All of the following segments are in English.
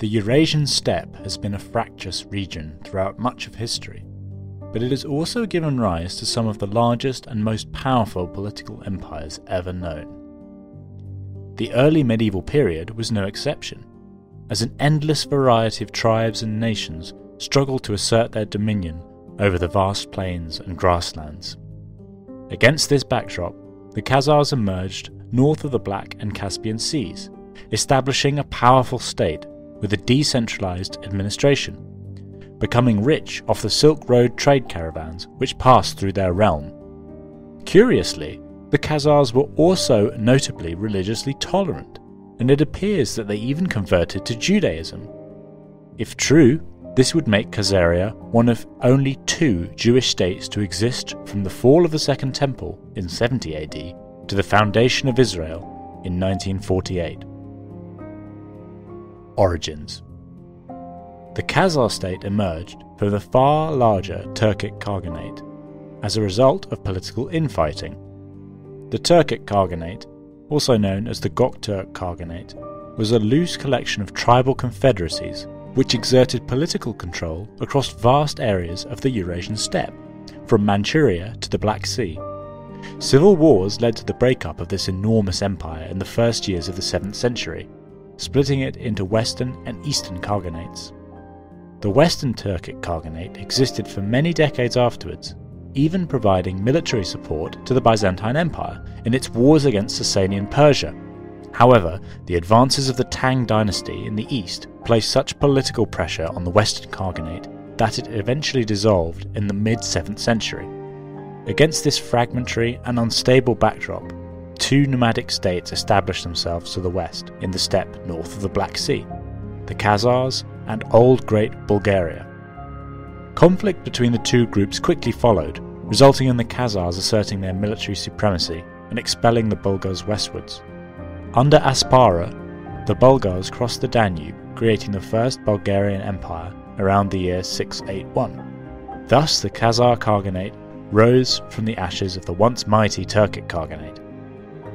The Eurasian steppe has been a fractious region throughout much of history, but it has also given rise to some of the largest and most powerful political empires ever known. The early medieval period was no exception, as an endless variety of tribes and nations struggled to assert their dominion over the vast plains and grasslands. Against this backdrop, the Khazars emerged north of the Black and Caspian Seas, establishing a powerful state with a decentralized administration, becoming rich off the Silk Road trade caravans which passed through their realm. Curiously, the Khazars were also notably religiously tolerant, and it appears that they even converted to Judaism. If true, this would make Khazaria one of only two Jewish states to exist from the fall of the Second Temple in 70 AD to the foundation of Israel in 1948. Origins The Khazar state emerged from the far larger Turkic Khaganate as a result of political infighting. The Turkic Khaganate, also known as the Gokturk Khaganate, was a loose collection of tribal confederacies which exerted political control across vast areas of the Eurasian steppe, from Manchuria to the Black Sea. Civil wars led to the breakup of this enormous empire in the first years of the 7th century, splitting it into Western and Eastern Khaganates. The Western Turkic Khaganate existed for many decades afterwards, even providing military support to the Byzantine Empire in its wars against Sasanian Persia. However, the advances of the Tang dynasty in the east placed such political pressure on the Western Khaganate that it eventually dissolved in the mid 7th century. Against this fragmentary and unstable backdrop, two nomadic states established themselves to the west, in the steppe north of the Black Sea the Khazars and Old Great Bulgaria. Conflict between the two groups quickly followed, resulting in the Khazars asserting their military supremacy and expelling the Bulgars westwards. Under Asparukh, the Bulgars crossed the Danube, creating the First Bulgarian Empire around the year 681. Thus, the Khazar Khaganate rose from the ashes of the once mighty Turkic Khaganate.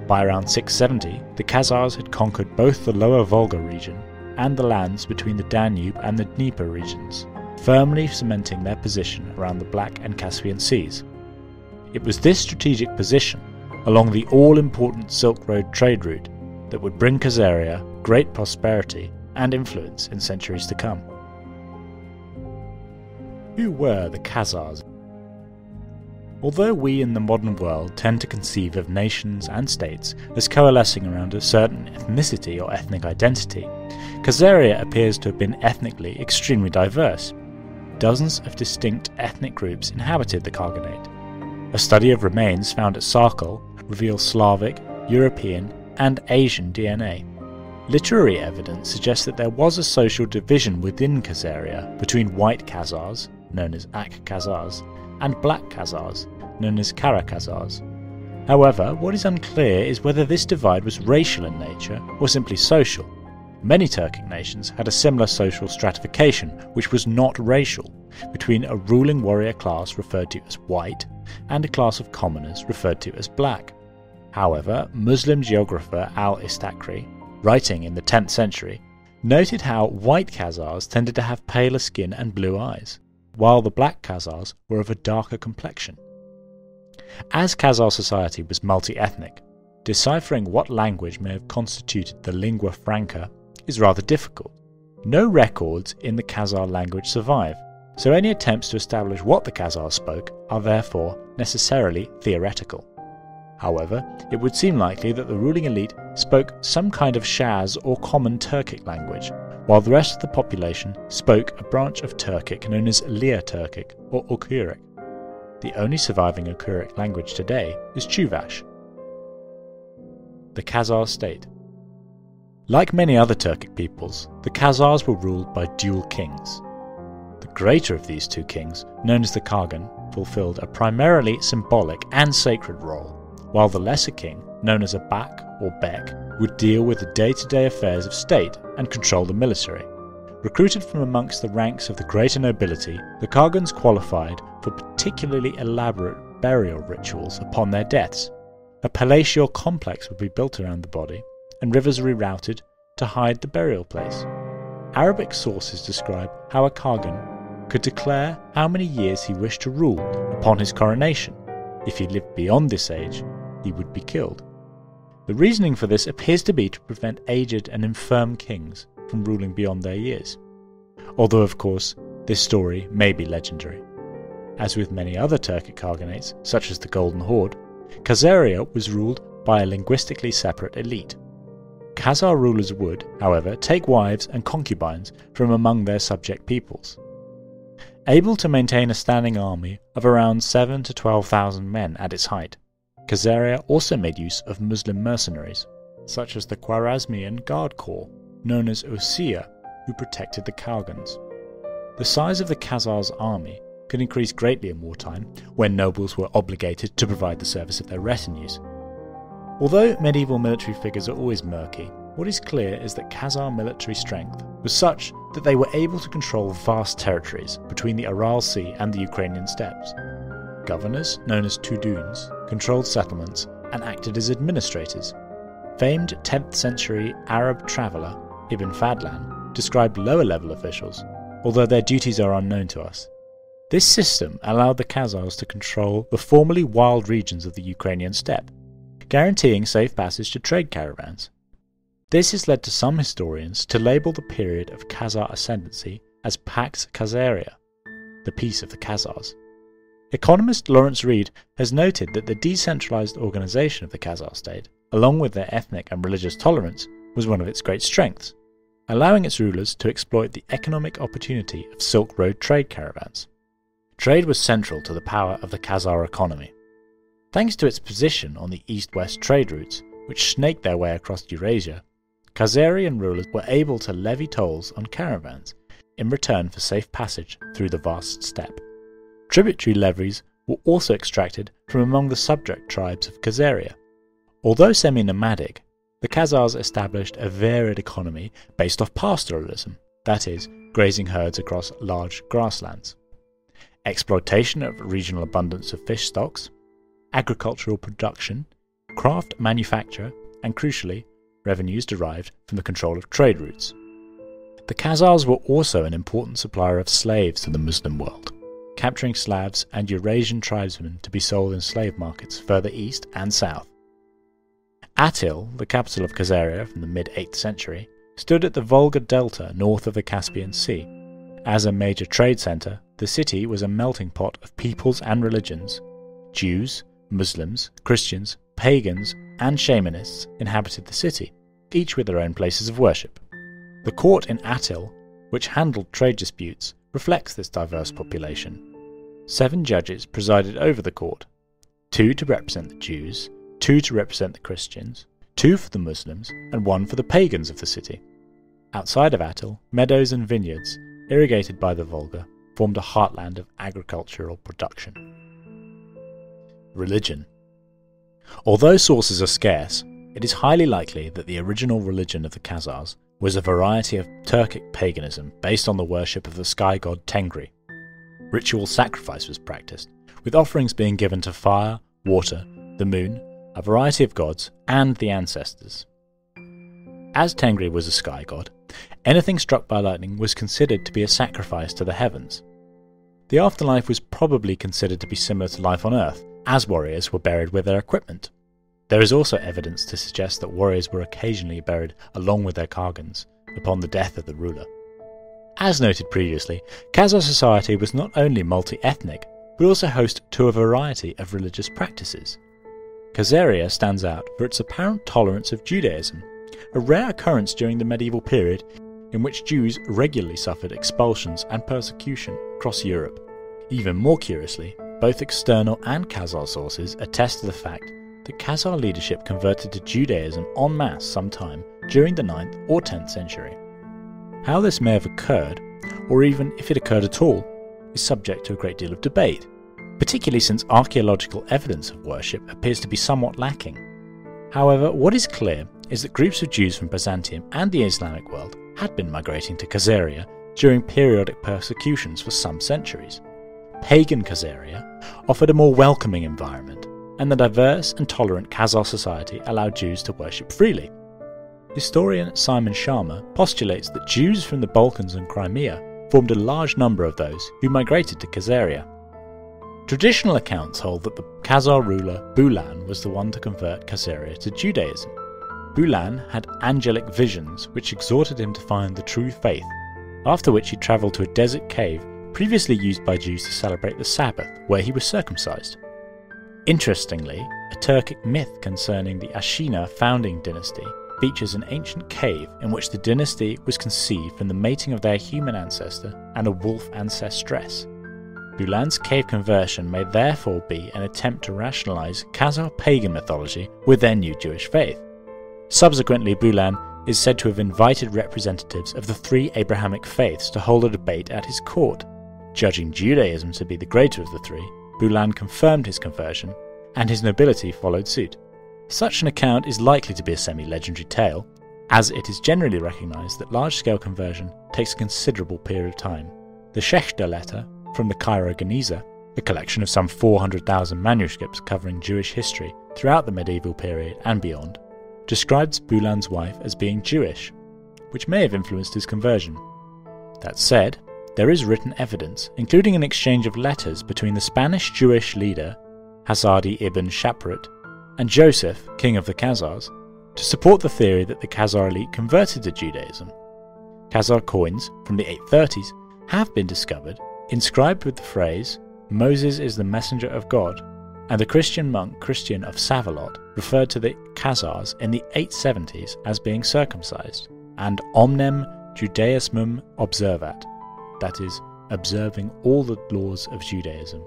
By around 670, the Khazars had conquered both the lower Volga region and the lands between the Danube and the Dnieper regions, firmly cementing their position around the Black and Caspian Seas. It was this strategic position, along the all important Silk Road trade route, that would bring Khazaria great prosperity and influence in centuries to come. Who were the Khazars? Although we in the modern world tend to conceive of nations and states as coalescing around a certain ethnicity or ethnic identity, Khazaria appears to have been ethnically extremely diverse. Dozens of distinct ethnic groups inhabited the Khaganate. A study of remains found at Sarkel reveals Slavic, European, and Asian DNA. Literary evidence suggests that there was a social division within Khazaria between white Khazars, known as Ak Khazars, and black Khazars, known as Kara Khazars. However, what is unclear is whether this divide was racial in nature or simply social. Many Turkic nations had a similar social stratification, which was not racial, between a ruling warrior class referred to as white and a class of commoners referred to as black. However, Muslim geographer Al Istakhri, writing in the 10th century, noted how white Khazars tended to have paler skin and blue eyes, while the black Khazars were of a darker complexion. As Khazar society was multi ethnic, deciphering what language may have constituted the lingua franca is rather difficult. No records in the Khazar language survive, so any attempts to establish what the Khazars spoke are therefore necessarily theoretical. However, it would seem likely that the ruling elite spoke some kind of Shaz or common Turkic language, while the rest of the population spoke a branch of Turkic known as Lir Turkic or Oghuric. The only surviving Oghuric language today is Chuvash. The Khazar state. Like many other Turkic peoples, the Khazars were ruled by dual kings. The greater of these two kings, known as the Khagan, fulfilled a primarily symbolic and sacred role, while the lesser king, known as a Bak or Beck, would deal with the day to day affairs of state and control the military. Recruited from amongst the ranks of the greater nobility, the Khagans qualified for particularly elaborate burial rituals upon their deaths. A palatial complex would be built around the body, and rivers rerouted to hide the burial place. Arabic sources describe how a Kagan could declare how many years he wished to rule upon his coronation. If he lived beyond this age, he would be killed. The reasoning for this appears to be to prevent aged and infirm kings from ruling beyond their years. Although, of course, this story may be legendary. As with many other Turkic Khaganates, such as the Golden Horde, Khazaria was ruled by a linguistically separate elite. Khazar rulers would, however, take wives and concubines from among their subject peoples. Able to maintain a standing army of around 7 to 12,000 men at its height, Khazaria also made use of Muslim mercenaries, such as the Khwarezmian Guard Corps, known as Osiyah, who protected the Khagans. The size of the Khazars' army could increase greatly in wartime when nobles were obligated to provide the service of their retinues. Although medieval military figures are always murky, what is clear is that Khazar military strength was such that they were able to control vast territories between the Aral Sea and the Ukrainian steppes. Governors, known as Tuduns, controlled settlements and acted as administrators. Famed 10th century Arab traveller Ibn Fadlan described lower level officials, although their duties are unknown to us. This system allowed the Khazars to control the formerly wild regions of the Ukrainian steppe, guaranteeing safe passage to trade caravans. This has led to some historians to label the period of Khazar ascendancy as Pax Khazaria, the peace of the Khazars. Economist Lawrence Reed has noted that the decentralized organization of the Khazar state, along with their ethnic and religious tolerance, was one of its great strengths, allowing its rulers to exploit the economic opportunity of Silk Road trade caravans. Trade was central to the power of the Khazar economy. Thanks to its position on the east west trade routes, which snaked their way across Eurasia, Khazarian rulers were able to levy tolls on caravans in return for safe passage through the vast steppe. Tributary levies were also extracted from among the subject tribes of Khazaria. Although semi nomadic, the Khazars established a varied economy based off pastoralism, that is, grazing herds across large grasslands, exploitation of regional abundance of fish stocks, agricultural production, craft manufacture, and crucially, revenues derived from the control of trade routes. The Khazars were also an important supplier of slaves to the Muslim world capturing Slavs and Eurasian tribesmen to be sold in slave markets further east and south. Atil, the capital of Khazaria from the mid 8th century, stood at the Volga Delta north of the Caspian Sea. As a major trade centre, the city was a melting pot of peoples and religions. Jews, Muslims, Christians, pagans, and shamanists inhabited the city, each with their own places of worship. The court in Atil, which handled trade disputes, reflects this diverse population. Seven judges presided over the court two to represent the Jews, two to represent the Christians, two for the Muslims, and one for the pagans of the city. Outside of Atil, meadows and vineyards, irrigated by the Volga, formed a heartland of agricultural production. Religion. Although sources are scarce, it is highly likely that the original religion of the Khazars was a variety of Turkic paganism based on the worship of the sky god Tengri. Ritual sacrifice was practiced, with offerings being given to fire, water, the moon, a variety of gods, and the ancestors. As Tengri was a sky god, anything struck by lightning was considered to be a sacrifice to the heavens. The afterlife was probably considered to be similar to life on Earth, as warriors were buried with their equipment. There is also evidence to suggest that warriors were occasionally buried along with their Khagans upon the death of the ruler. As noted previously, Khazar society was not only multi ethnic, but also host to a variety of religious practices. Khazaria stands out for its apparent tolerance of Judaism, a rare occurrence during the medieval period in which Jews regularly suffered expulsions and persecution across Europe. Even more curiously, both external and Khazar sources attest to the fact that Khazar leadership converted to Judaism en masse sometime during the 9th or 10th century. How this may have occurred, or even if it occurred at all, is subject to a great deal of debate, particularly since archaeological evidence of worship appears to be somewhat lacking. However, what is clear is that groups of Jews from Byzantium and the Islamic world had been migrating to Khazaria during periodic persecutions for some centuries. Pagan Khazaria offered a more welcoming environment and the diverse and tolerant Khazar society allowed Jews to worship freely. Historian Simon Schama postulates that Jews from the Balkans and Crimea formed a large number of those who migrated to Khazaria. Traditional accounts hold that the Khazar ruler Bulan was the one to convert Khazaria to Judaism. Bulan had angelic visions which exhorted him to find the true faith, after which he travelled to a desert cave previously used by Jews to celebrate the Sabbath, where he was circumcised. Interestingly, a Turkic myth concerning the Ashina founding dynasty features an ancient cave in which the dynasty was conceived from the mating of their human ancestor and a wolf ancestress. Bulan's cave conversion may therefore be an attempt to rationalize Khazar pagan mythology with their new Jewish faith. Subsequently, Bulan is said to have invited representatives of the three Abrahamic faiths to hold a debate at his court. Judging Judaism to be the greater of the three, Bulan confirmed his conversion, and his nobility followed suit. Such an account is likely to be a semi legendary tale, as it is generally recognised that large scale conversion takes a considerable period of time. The Schechter letter from the Cairo Geniza, a collection of some 400,000 manuscripts covering Jewish history throughout the medieval period and beyond, describes Bulan's wife as being Jewish, which may have influenced his conversion. That said, there is written evidence, including an exchange of letters between the Spanish Jewish leader Hasdai ibn Shaprut and Joseph, king of the Khazars, to support the theory that the Khazar elite converted to Judaism. Khazar coins from the 830s have been discovered inscribed with the phrase, Moses is the messenger of God, and the Christian monk Christian of Stavelot referred to the Khazars in the 870s as being circumcised, and omnem Judaismum observat, that is, observing all the laws of Judaism.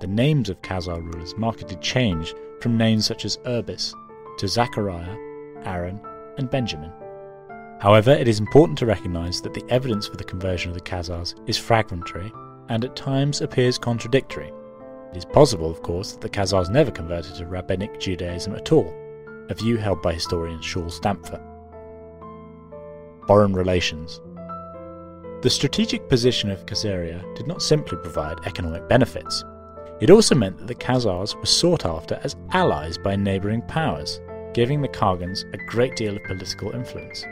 The names of Khazar rulers markedly changed from names such as Urbis to Zachariah, Aaron, and Benjamin. However, it is important to recognize that the evidence for the conversion of the Khazars is fragmentary and at times appears contradictory. It is possible, of course, that the Khazars never converted to Rabbinic Judaism at all, a view held by historian Shaul Stampfer. Foreign relations. The strategic position of Khazaria did not simply provide economic benefits. It also meant that the Khazars were sought after as allies by neighbouring powers, giving the Khagans a great deal of political influence.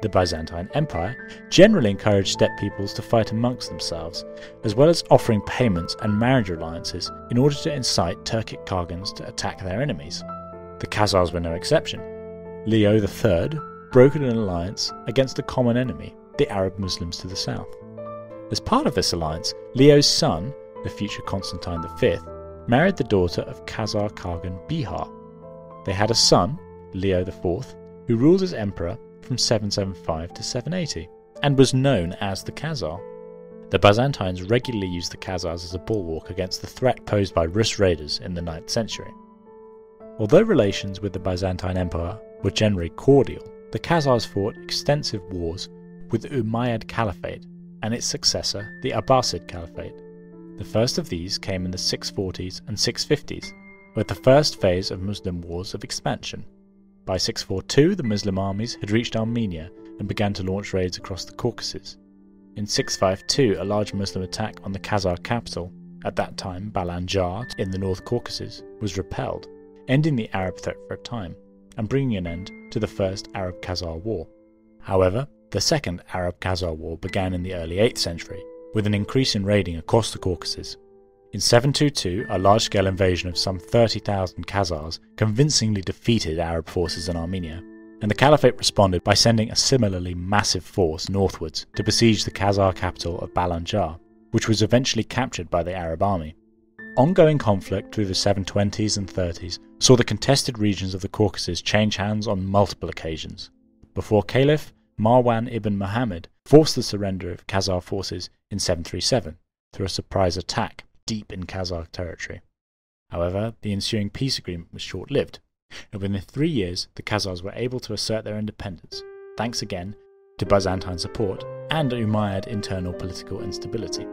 The Byzantine Empire generally encouraged steppe peoples to fight amongst themselves, as well as offering payments and marriage alliances in order to incite Turkic Khagans to attack their enemies. The Khazars were no exception. Leo III brokered an alliance against a common enemy, the Arab Muslims to the south. As part of this alliance, Leo's son, the future Constantine V, married the daughter of Khazar Khagan Bihar. They had a son, Leo IV, who ruled as emperor from 775 to 780 and was known as the Khazar. The Byzantines regularly used the Khazars as a bulwark against the threat posed by Rus raiders in the 9th century. Although relations with the Byzantine Empire were generally cordial, the Khazars fought extensive wars with the Umayyad Caliphate and its successor, the Abbasid Caliphate. The first of these came in the 640s and 650s, with the first phase of Muslim wars of expansion. By 642, the Muslim armies had reached Armenia and began to launch raids across the Caucasus. In 652, a large Muslim attack on the Khazar capital, at that time Balanjar in the North Caucasus, was repelled, ending the Arab threat for a time and bringing an end to the First Arab Khazar War. However, the Second Arab Khazar War began in the early 8th century, with an increase in raiding across the Caucasus in 722, a large scale invasion of some 30,000 Khazars convincingly defeated Arab forces in Armenia, and the Caliphate responded by sending a similarly massive force northwards to besiege the Khazar capital of Balanjar, which was eventually captured by the Arab army. Ongoing conflict through the 720s and 30s saw the contested regions of the Caucasus change hands on multiple occasions, before Caliph Marwan ibn Muhammad forced the surrender of Khazar forces in 737 through a surprise attack deep in Khazar territory. However, the ensuing peace agreement was short lived, and within three years the Khazars were able to assert their independence, thanks again to Byzantine support and Umayyad internal political instability.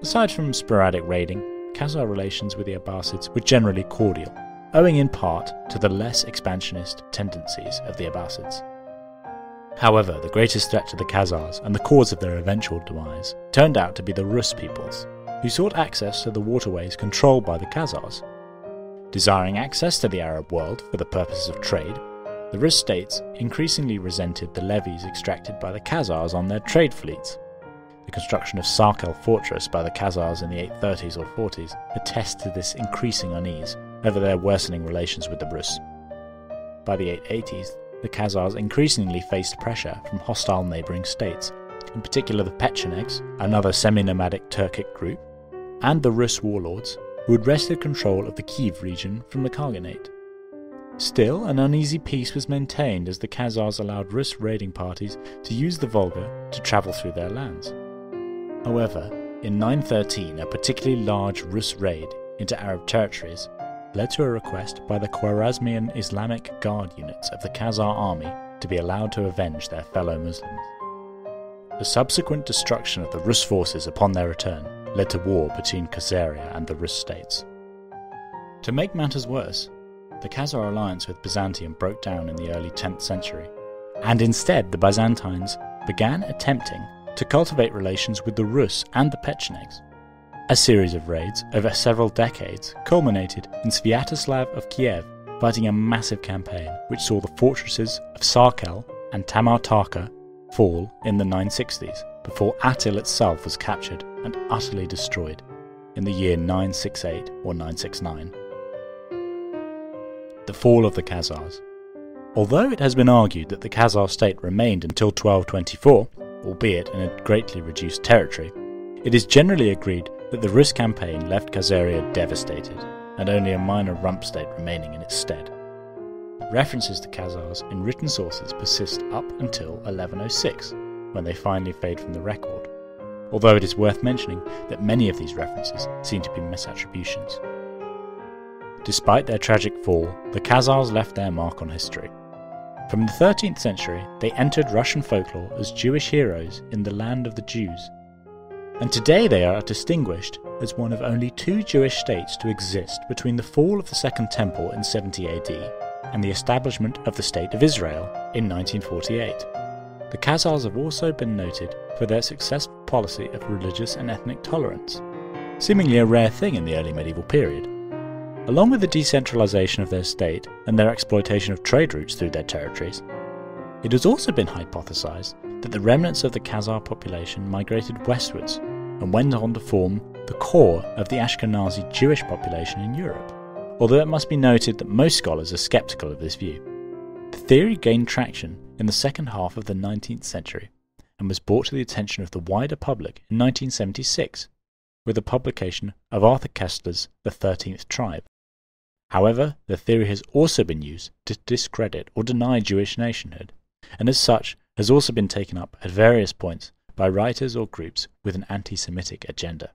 Aside from sporadic raiding, Khazar relations with the Abbasids were generally cordial, owing in part to the less expansionist tendencies of the Abbasids. However, the greatest threat to the Khazars and the cause of their eventual demise turned out to be the Rus peoples, who sought access to the waterways controlled by the Khazars. Desiring access to the Arab world for the purposes of trade, the Rus states increasingly resented the levies extracted by the Khazars on their trade fleets. The construction of Sarkel fortress by the Khazars in the 830s or 40s attests to this increasing unease over their worsening relations with the Rus. By the 880s, the Khazars increasingly faced pressure from hostile neighbouring states, in particular the Pechenegs, another semi nomadic Turkic group, and the Rus warlords, who had wrested control of the Kiev region from the Khaganate. Still, an uneasy peace was maintained as the Khazars allowed Rus raiding parties to use the Volga to travel through their lands. However, in 913, a particularly large Rus raid into Arab territories led to a request by the Khwarezmian Islamic Guard units of the Khazar army to be allowed to avenge their fellow Muslims. The subsequent destruction of the Rus forces upon their return led to war between Khazaria and the Rus states. To make matters worse, the Khazar alliance with Byzantium broke down in the early 10th century, and instead the Byzantines began attempting to cultivate relations with the Rus and the Pechenegs. A series of raids over several decades culminated in Sviatoslav of Kiev fighting a massive campaign which saw the fortresses of Sarkel and Tamatarkha fall in the 960s before Atil itself was captured and utterly destroyed in the year 968 or 969. The fall of the Khazars. Although it has been argued that the Khazar state remained until 1224, albeit in a greatly reduced territory, it is generally agreed that the Rus campaign left Khazaria devastated, and only a minor rump state remaining in its stead. References to Khazars in written sources persist up until 1106, when they finally fade from the record, although it is worth mentioning that many of these references seem to be misattributions. Despite their tragic fall, the Khazars left their mark on history. From the 13th century, they entered Russian folklore as Jewish heroes in the land of the Jews and today they are distinguished as one of only two Jewish states to exist between the fall of the Second Temple in 70 AD and the establishment of the State of Israel in 1948. The Khazars have also been noted for their successful policy of religious and ethnic tolerance, seemingly a rare thing in the early medieval period. Along with the decentralization of their state and their exploitation of trade routes through their territories, it has also been hypothesized that the remnants of the Khazar population migrated westwards and went on to form the core of the Ashkenazi Jewish population in Europe, although it must be noted that most scholars are skeptical of this view. The theory gained traction in the second half of the 19th century and was brought to the attention of the wider public in 1976 with the publication of Arthur Koestler's The Thirteenth Tribe. However, the theory has also been used to discredit or deny Jewish nationhood, and as such has also been taken up at various points by writers or groups with an anti Semitic agenda.